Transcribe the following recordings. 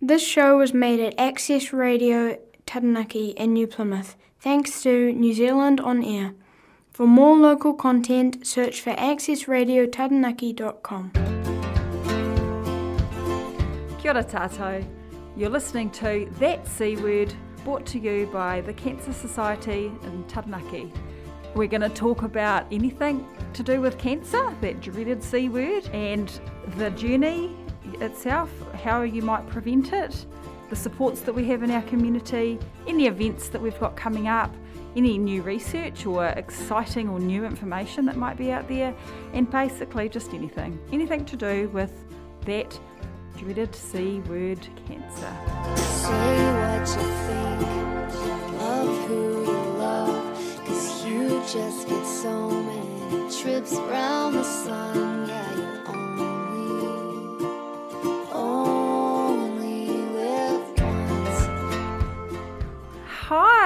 This show was made at Access Radio Taranaki in New Plymouth, thanks to New Zealand On Air. For more local content, search for accessradiotaranaki.com. Kia ora tātou. You're listening to That C Word, brought to you by the Cancer Society in Taranaki. We're going to talk about anything to do with cancer, that dreaded C word, and the journey itself, how you might prevent it, the supports that we have in our community, any events that we've got coming up, any new research or exciting or new information that might be out there, and basically just anything. Anything to do with that dreaded C word cancer. Say what you think, love who you love, cause you just get so many trips around the sun.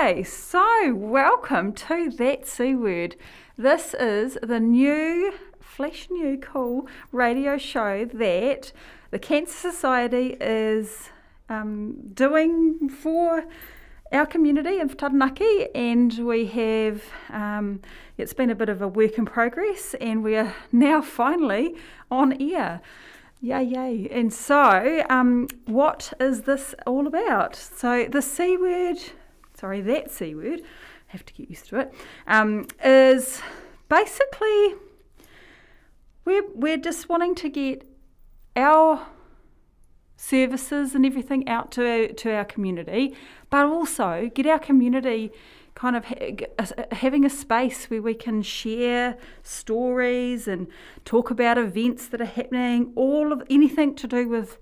Hi, so welcome to That C Word. This is the new, flesh new, cool radio show that the Cancer Society is um, doing for our community in Taranaki, and we have um, it's been a bit of a work in progress, and we are now finally on air. Yay, yay. And so, um, what is this all about? So, the C word, sorry, that C word, I have to get used to it, um, is basically we're, we're just wanting to get our services and everything out to, to our community, but also get our community kind of ha- having a space where we can share stories and talk about events that are happening, all of anything to do with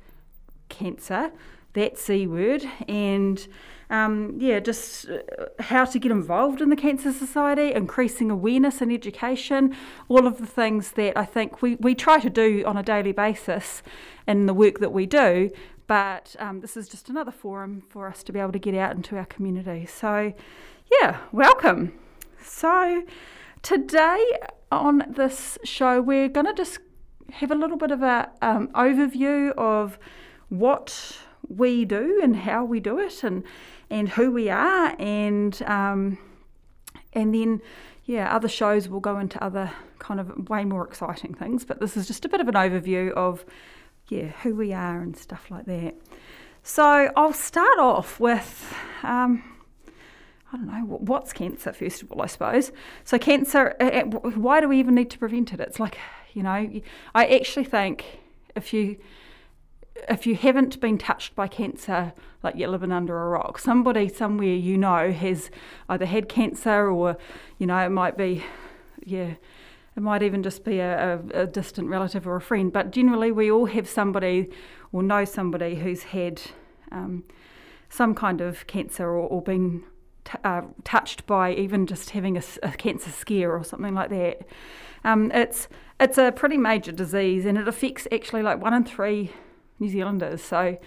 cancer, that C word, and um, yeah, just uh, how to get involved in the Cancer Society, increasing awareness and education, all of the things that I think we, we try to do on a daily basis in the work that we do. But um, this is just another forum for us to be able to get out into our community. So, yeah, welcome. So, today on this show, we're going to just have a little bit of an um, overview of what we do and how we do it and and who we are and um, and then yeah other shows will go into other kind of way more exciting things but this is just a bit of an overview of yeah who we are and stuff like that. So I'll start off with um, I don't know what's cancer first of all I suppose? So cancer uh, uh, why do we even need to prevent it? It's like you know I actually think if you if you haven't been touched by cancer, like you're living under a rock, somebody somewhere you know has either had cancer or, you know, it might be, yeah, it might even just be a, a, a distant relative or a friend. But generally, we all have somebody or know somebody who's had um, some kind of cancer or, or been t- uh, touched by even just having a, a, cancer scare or something like that. Um, it's it's a pretty major disease and it affects actually like one in three New Zealanders. So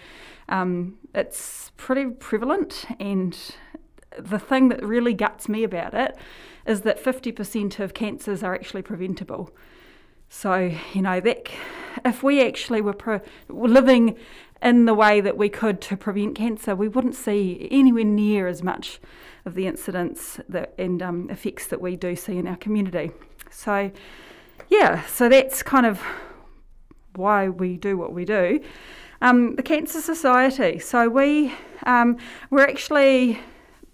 um, it's pretty prevalent. And the thing that really guts me about it is that 50% of cancers are actually preventable. So, you know, that if we actually were, were living in the way that we could to prevent cancer, we wouldn't see anywhere near as much of the incidents that, and um, effects that we do see in our community. So, yeah, so that's kind of why we do what we do. Um, the Cancer Society. So we um, we're actually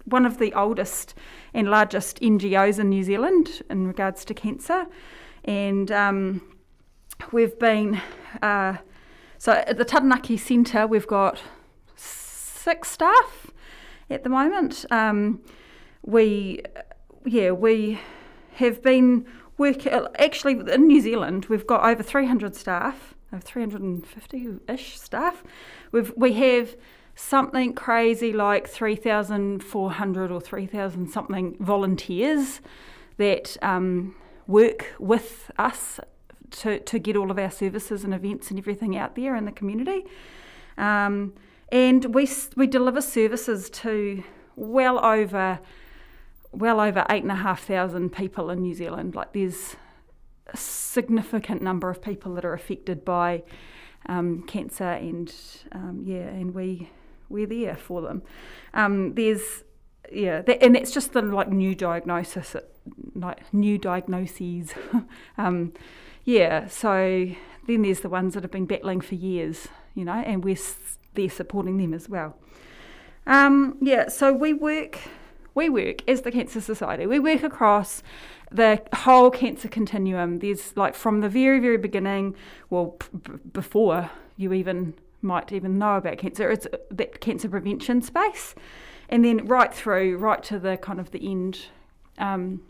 one of the oldest and largest NGOs in New Zealand in regards to cancer, and um, we've been uh, so at the Taranaki Centre we've got six staff at the moment. Um, we yeah we have been work actually in New Zealand we've got over 300 staff 350-ish staff we've we have something crazy like 3400 or 3000 something volunteers that um, work with us to, to get all of our services and events and everything out there in the community um, and we we deliver services to well over well over eight and a half thousand people in New Zealand. Like there's a significant number of people that are affected by um, cancer, and um, yeah, and we we're there for them. Um, there's yeah, that, and that's just the like new diagnosis, like new diagnoses. um, yeah, so then there's the ones that have been battling for years, you know, and we're there supporting them as well. Um, yeah, so we work, we work as the Cancer Society. We work across the whole cancer continuum. There's like from the very, very beginning, well, before you even might even know about cancer, it's that cancer prevention space, and then right through, right to the kind of the end um,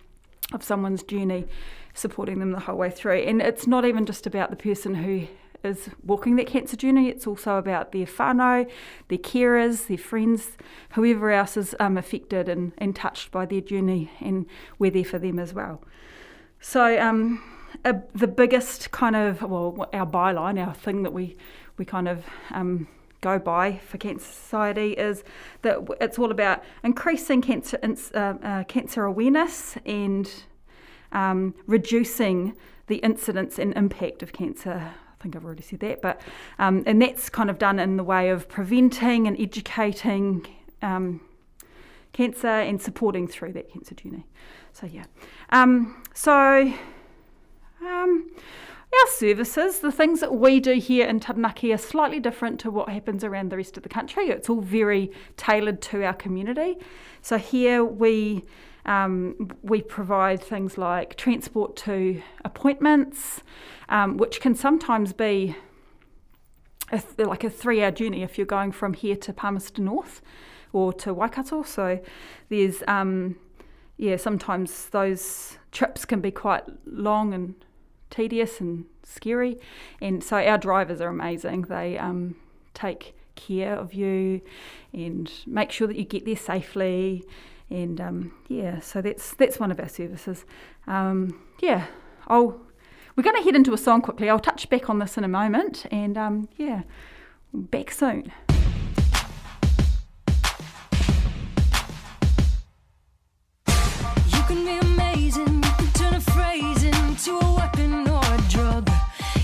of someone's journey, supporting them the whole way through. And it's not even just about the person who is walking that cancer journey, it's also about their whānau, their carers, their friends, whoever else is um, affected and, and touched by their journey, and we're there for them as well. So, um, a, the biggest kind of, well, our byline, our thing that we, we kind of um, go by for Cancer Society is that it's all about increasing cancer, uh, uh, cancer awareness and um, reducing the incidence and impact of cancer I think I've already said that, but um, and that's kind of done in the way of preventing and educating um, cancer and supporting through that cancer journey. So yeah, um, so um, our services, the things that we do here in Taranaki are slightly different to what happens around the rest of the country. It's all very tailored to our community. So here we um, we provide things like transport to appointments, um, which can sometimes be a th- like a three hour journey if you're going from here to Palmerston North or to Waikato. So there's, um, yeah, sometimes those trips can be quite long and tedious and scary. And so our drivers are amazing. They um, take care of you and make sure that you get there safely and um, yeah, so that's that's one of our services. Um, yeah, I'll we're going to head into a song quickly. I'll touch back on this in a moment, and um, yeah, back soon. You can be amazing, turn a phrase into a weapon or a drug.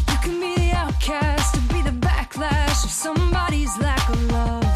You can be the outcast, be the backlash of somebody's lack of love.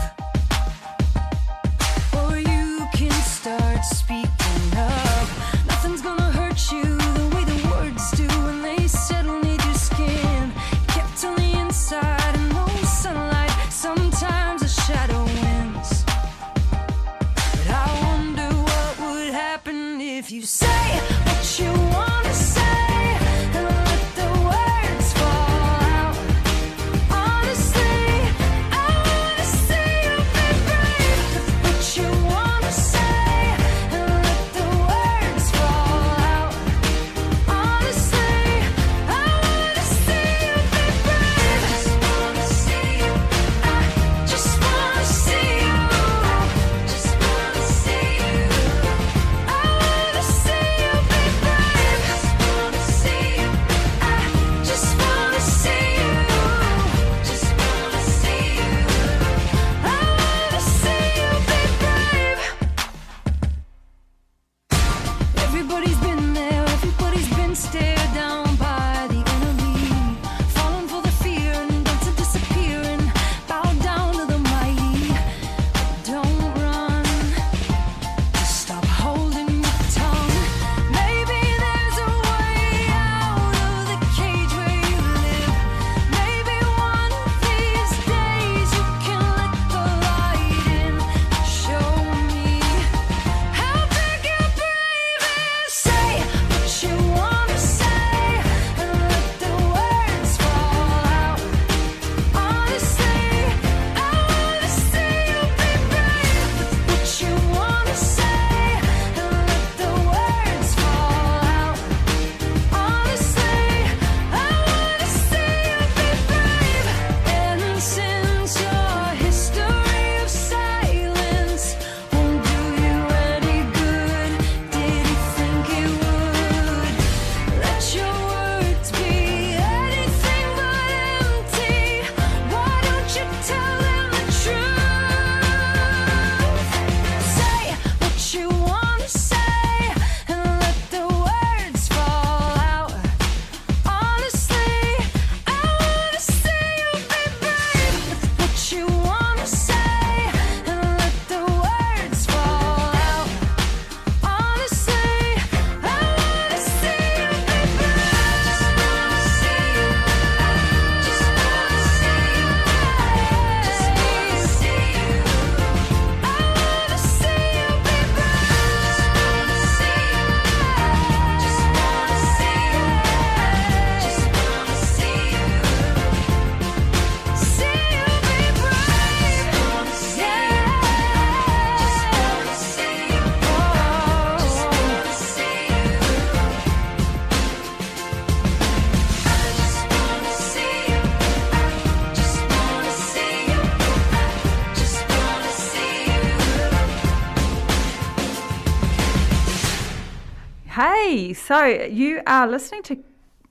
So you are listening to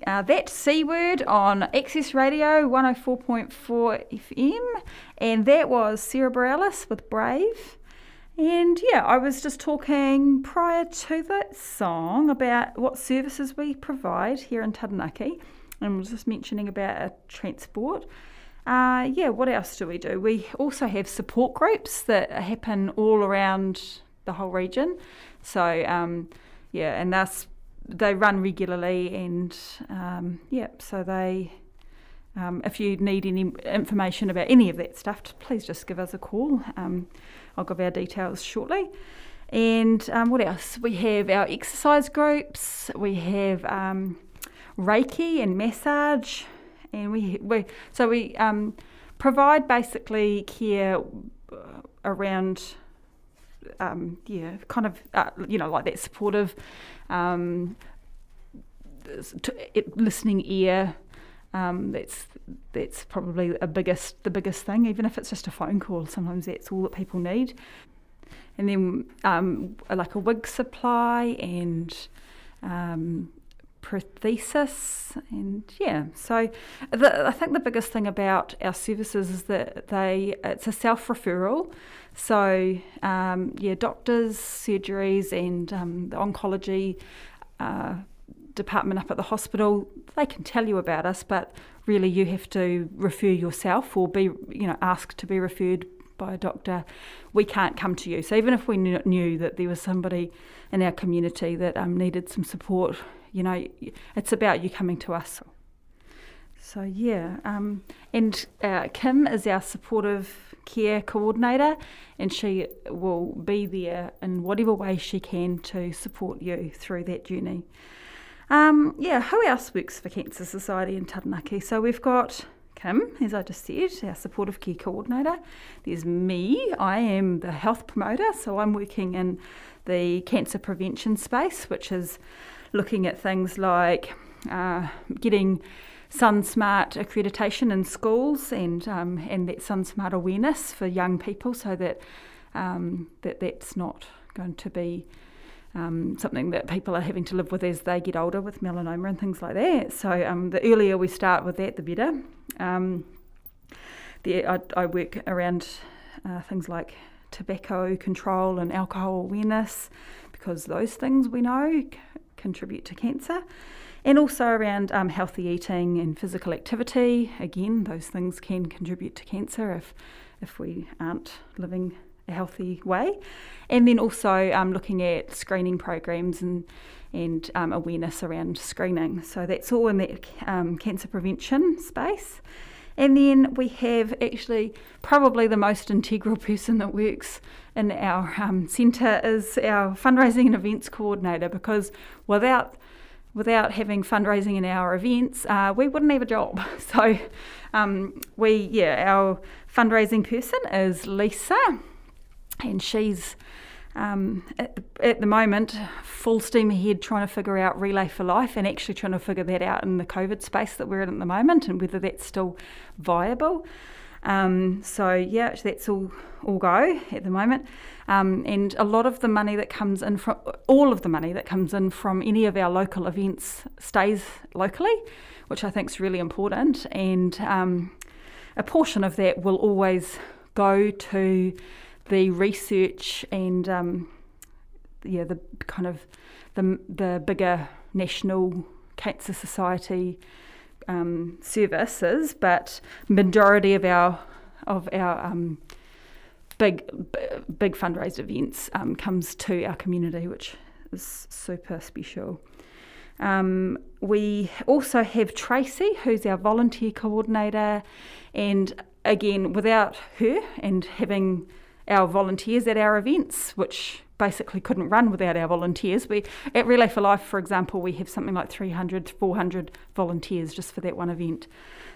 uh, that C word on Access Radio 104.4 FM, and that was Sara Bareilles with Brave. And yeah, I was just talking prior to that song about what services we provide here in Taranaki, and I was just mentioning about a transport. Uh, yeah, what else do we do? We also have support groups that happen all around the whole region. So um, yeah, and that's they run regularly, and um, yeah, so they. Um, if you need any information about any of that stuff, please just give us a call. Um, I'll give our details shortly. And um, what else? We have our exercise groups. We have um, Reiki and massage, and we we so we um, provide basically care around um, yeah, kind of, uh, you know, like that supportive, um, listening ear. Um, that's that's probably a biggest the biggest thing. Even if it's just a phone call, sometimes that's all that people need. And then um, like a wig supply and um, prothesis and yeah so the, i think the biggest thing about our services is that they it's a self-referral so um, yeah doctors surgeries and um, the oncology uh, department up at the hospital they can tell you about us but really you have to refer yourself or be you know asked to be referred by a doctor, we can't come to you. So even if we knew that there was somebody in our community that um, needed some support, you know, it's about you coming to us. So yeah, um, and uh, Kim is our supportive care coordinator, and she will be there in whatever way she can to support you through that journey. Um, yeah, who else works for Cancer Society in Taranaki? So we've got Kim, as I just said, our supportive care coordinator. There's me, I am the health promoter, so I'm working in the cancer prevention space, which is looking at things like uh, getting SunSmart accreditation in schools and um, and that SunSmart awareness for young people, so that um, that that's not going to be um, something that people are having to live with as they get older with melanoma and things like that. So um, the earlier we start with that, the better. Um, the, I, I, work around uh, things like tobacco control and alcohol awareness because those things we know contribute to cancer. And also around um, healthy eating and physical activity. Again, those things can contribute to cancer if, if we aren't living a healthy way. And then also um, looking at screening programs and and um, awareness around screening. So that's all in that um, cancer prevention space. And then we have actually probably the most integral person that works in our um, centre is our fundraising and events coordinator because without without having fundraising in our events, uh, we wouldn't have a job. So um, we yeah our fundraising person is Lisa, and she's um, at, the, at, the, moment full steam ahead trying to figure out Relay for Life and actually trying to figure that out in the COVID space that we're in at the moment and whether that's still viable. Um, so yeah, that's all all go at the moment, um, and a lot of the money that comes in from all of the money that comes in from any of our local events stays locally, which I think is really important, and um, a portion of that will always go to the research and um, yeah, the kind of the the bigger national cancer society um, services, but majority of our of our um, big big fundraiser events um, comes to our community, which is super special. Um, we also have Tracy, who's our volunteer coordinator, and again, without her and having our volunteers at our events, which basically couldn't run without our volunteers. We at Relay for Life, for example, we have something like 300, 400 volunteers just for that one event.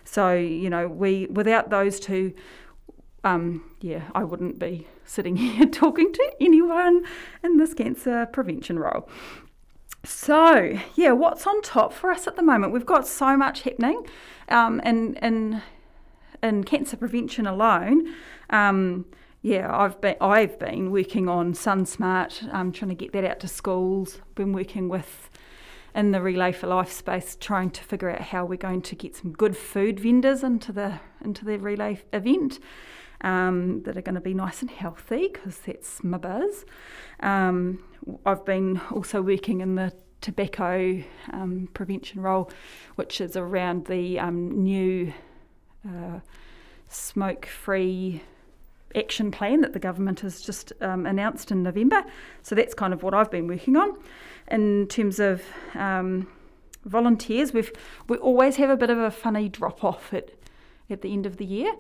So you know, we without those two, um, yeah, I wouldn't be sitting here talking to anyone in this cancer prevention role. So yeah, what's on top for us at the moment? We've got so much happening, um, in in in cancer prevention alone. Um, yeah, I've been I've been working on SunSmart, um, trying to get that out to schools. Been working with in the Relay for Life space, trying to figure out how we're going to get some good food vendors into the into the relay event. Um, that are going to be nice and healthy because that's my buzz. Um, I've been also working in the tobacco um, prevention role, which is around the um, new uh, smoke free action plan that the government has just um, announced in November. So that's kind of what I've been working on. In terms of um, volunteers, we've we always have a bit of a funny drop off at at the end of the year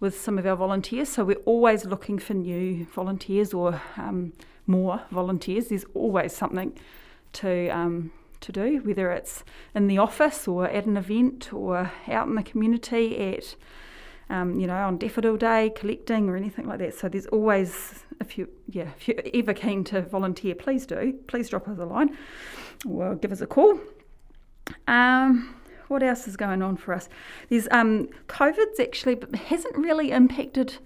with some of our volunteers. So we're always looking for new volunteers or um, more volunteers. There's always something to um, to do, whether it's in the office or at an event or out in the community at um, you know, on Daffodil Day, collecting or anything like that. So there's always, if you, yeah, if you're ever keen to volunteer, please do. Please drop us a line or give us a call. Um, what else is going on for us? There's um, COVID's actually but hasn't really impacted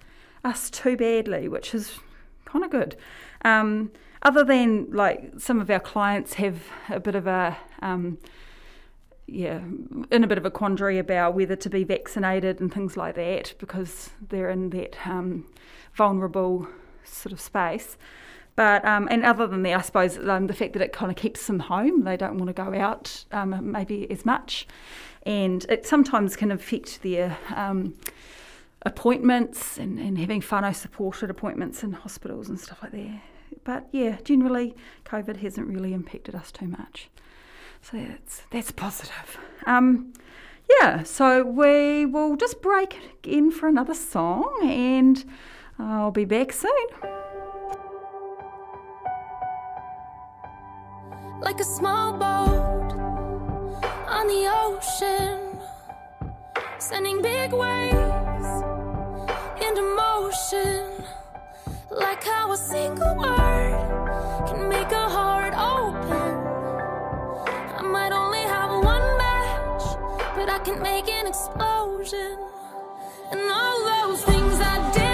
us too badly, which is kind of good. Um, other than like some of our clients have a bit of a um, yeah, in a bit of a quandary about whether to be vaccinated and things like that because they're in that um, vulnerable sort of space. But um, and other than that, I suppose um, the fact that it kind of keeps them home, they don't want to go out um, maybe as much, and it sometimes can affect their um, appointments and, and having whānau supported appointments in hospitals and stuff like that. But yeah, generally, COVID hasn't really impacted us too much. So that's that's positive. Um, yeah, so we will just break in for another song, and I'll be back soon. like a small boat on the ocean, sending big waves into motion. Like how a single word can make a heart I can make an explosion. And all those things I didn't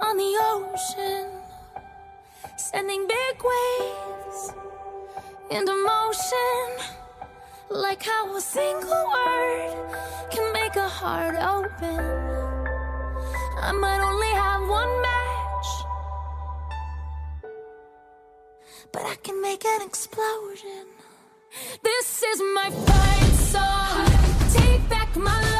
on the ocean, sending big waves into motion. Like how a single word can make a heart open. I might only have one match, but I can make an explosion. This is my fight song. Take back my life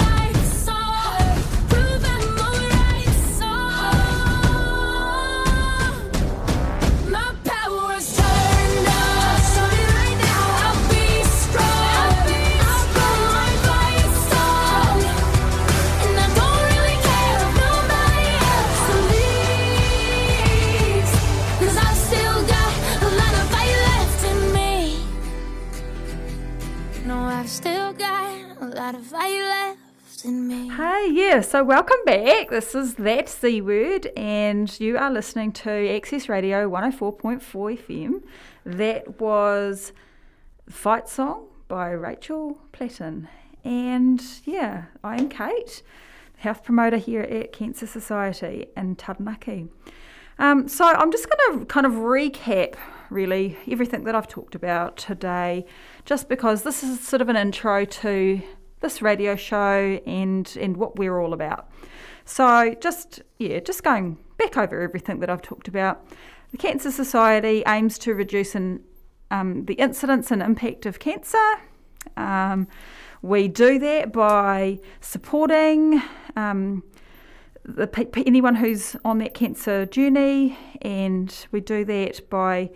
I've still got a lot of fire left in me. Hey, yeah, so welcome back. This is That C Word, and you are listening to Access Radio 104.4 FM. That was Fight Song by Rachel Platten. And yeah, I am Kate, health promoter here at Cancer Society in Taranaki. Um, so I'm just going to kind of recap really everything that I've talked about today, just because this is sort of an intro to this radio show and and what we're all about. So just yeah, just going back over everything that I've talked about. The Cancer Society aims to reduce um, the incidence and impact of cancer. Um, we do that by supporting um, the anyone who's on that cancer journey, and we do that by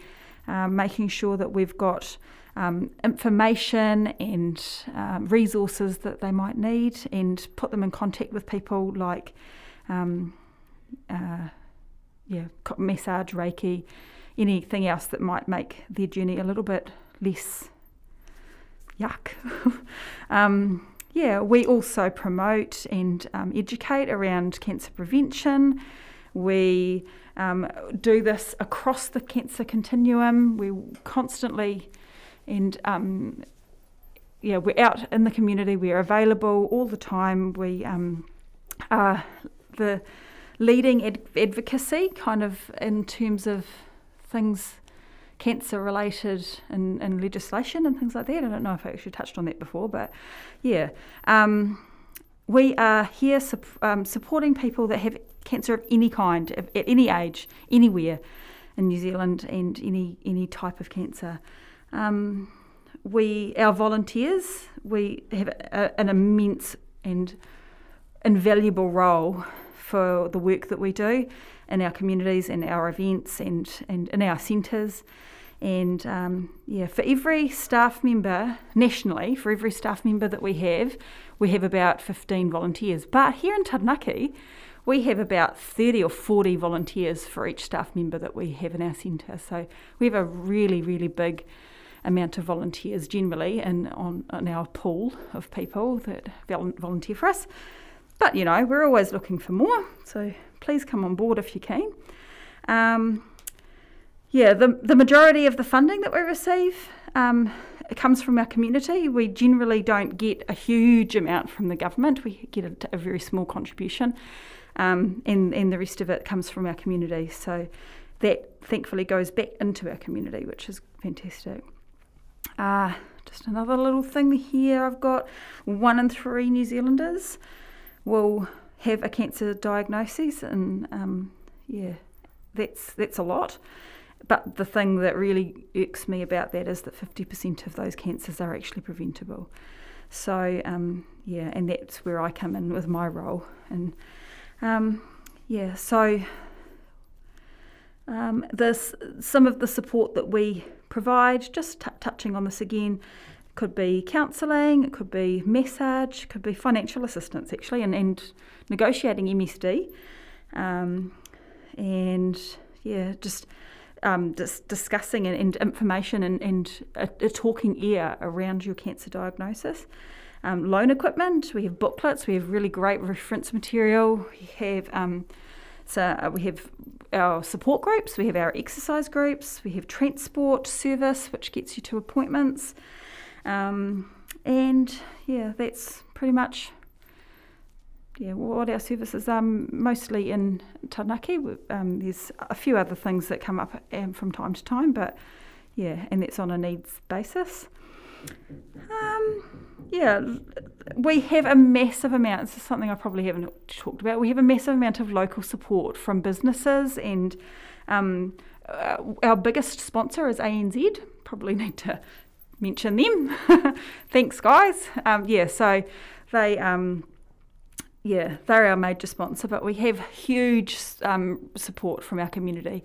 um, making sure that we've got um, information and um, resources that they might need, and put them in contact with people like, um, uh, yeah, massage, Reiki, anything else that might make their journey a little bit less yuck. yeah, we also promote and um, educate around cancer prevention. We um, do this across the cancer continuum. We constantly and um, yeah, we're out in the community. We're available all the time. We um, are the leading ad- advocacy, kind of in terms of things cancer related in, in legislation and things like that. I don't know if I actually touched on that before, but yeah. Um, we are here sup- um, supporting people that have cancer of any kind, of, at any age, anywhere in New Zealand, and any any type of cancer. Um, we, our volunteers, we have a, an immense and invaluable role for the work that we do in our communities and our events and, and in our centres. And um, yeah, for every staff member nationally, for every staff member that we have, we have about 15 volunteers. But here in Taranaki, we have about 30 or 40 volunteers for each staff member that we have in our centre. So we have a really, really big amount of volunteers generally in, on, on our pool of people that volunteer for us. But you know, we're always looking for more, so please come on board if you can. Um, yeah, the, the majority of the funding that we receive um, comes from our community. We generally don't get a huge amount from the government, we get a, a very small contribution, um, and, and the rest of it comes from our community. So that thankfully goes back into our community, which is fantastic. Uh, just another little thing here I've got one in three New Zealanders will have a cancer diagnosis, and um, yeah, that's that's a lot. But the thing that really irks me about that is that 50% of those cancers are actually preventable. So um, yeah, and that's where I come in with my role, and um, yeah, so um, this some of the support that we provide, just t- touching on this again, could be counselling, it could be massage, could be financial assistance actually, and, and negotiating MSD, um, and yeah, just um, dis- discussing and, and, information and, and a, a, talking ear around your cancer diagnosis. Um, loan equipment, we have booklets, we have really great reference material, we have um, so uh, we have our support groups, we have our exercise groups, we have transport service, which gets you to appointments. Um, and yeah, that's pretty much yeah what our services are. Mostly in Taranaki. Um, there's a few other things that come up um, from time to time, but yeah, and that's on a needs basis. Um, yeah, we have a massive amount. This is something I probably haven't talked about. We have a massive amount of local support from businesses, and um, uh, our biggest sponsor is ANZ. Probably need to mention them. Thanks, guys. Um, yeah, so they. Um, yeah, they're our major sponsor, but we have huge um, support from our community,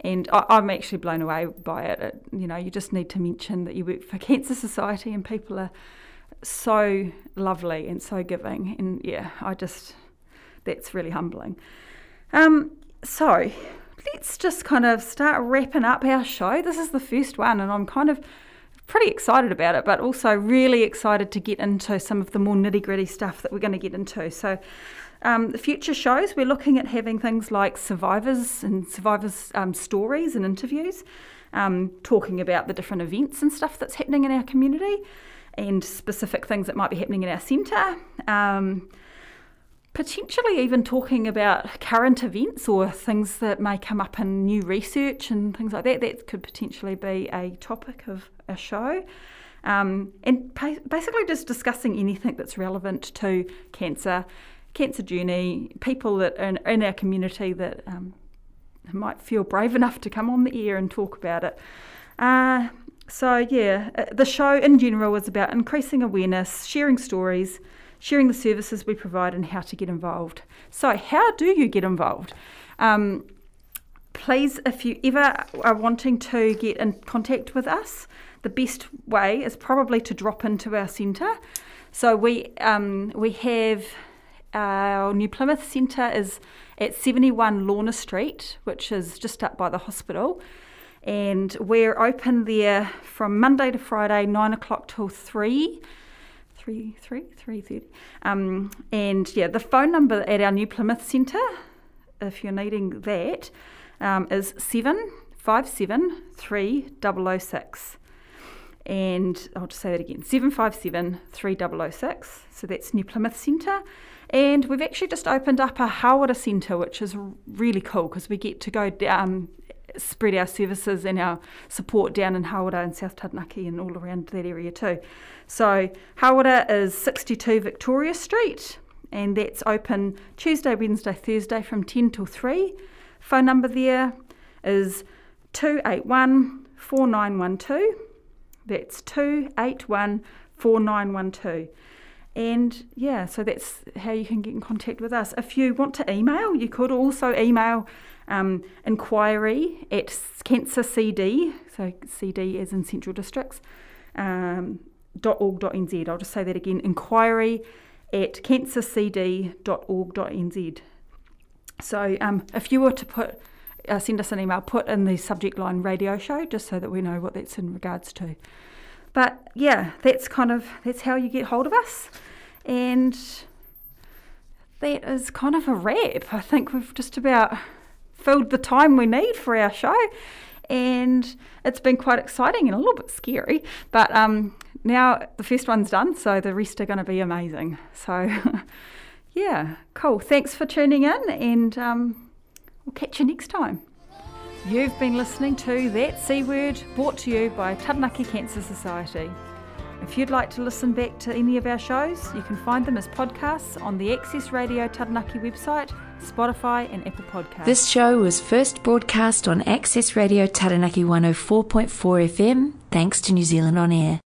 and I, am actually blown away by it. it. You know, you just need to mention that you work for Cancer Society, and people are so lovely and so giving, and yeah, I just that's really humbling. Um, so let's just kind of start wrapping up our show. This is the first one, and I'm kind of pretty excited about it, but also really excited to get into some of the more nitty gritty stuff that we're going to get into. So, um, the future shows, we're looking at having things like survivors and survivors' um, stories and interviews, um, talking about the different events and stuff that's happening in our community and specific things that might be happening in our centre. Um, potentially even talking about current events or things that may come up in new research and things like that. That could potentially be a topic of a show. Um, and basically just discussing anything that's relevant to cancer, cancer journey, people that in, in our community that um, might feel brave enough to come on the air and talk about it. Uh, so, yeah, uh, the show in general is about increasing awareness, sharing stories, sharing the services we provide, and how to get involved. So, how do you get involved? Um, please, if you ever are wanting to get in contact with us, the best way is probably to drop into our centre. So, we, um, we have our New Plymouth Centre is at 71 Lorna Street, which is just up by the hospital and we're open there from Monday to Friday, nine o'clock till three. Three, three, three thirty. Um, and yeah, the phone number at our New Plymouth Centre, if you're needing that, um, is seven five seven three double o six. And I'll just say that again, seven five seven three double o six. So that's New Plymouth Centre. And we've actually just opened up a Hawera Centre, which is really cool because we get to go down spread our services and our support down in Hawera and South Taranaki and all around that area too. So Hawera is 62 Victoria Street and that's open Tuesday, Wednesday, Thursday from 10 till 3. Phone number there is 281 4912. That's 281 4912. And yeah, so that's how you can get in contact with us. If you want to email, you could also email um, inquiry at cancer CD, so CD as in Central Districts, um, .org.nz. I'll just say that again, inquiry at cancercd.org.nz. So um, if you were to put uh, send us an email, put in the subject line radio show, just so that we know what that's in regards to. But yeah, that's kind of that's how you get hold of us, and that is kind of a wrap. I think we've just about filled the time we need for our show. And it's been quite exciting and a little bit scary. But um, now the first one's done, so the rest are going to be amazing. So, yeah, cool. Thanks for tuning in, and um, we'll catch you next time. You've been listening to That C Word brought to you by Taranaki Cancer Society. If you'd like to listen back to any of our shows, you can find them as podcasts on the Access Radio Taranaki website, Spotify, and Apple Podcasts. This show was first broadcast on Access Radio Taranaki 104.4 FM, thanks to New Zealand On Air.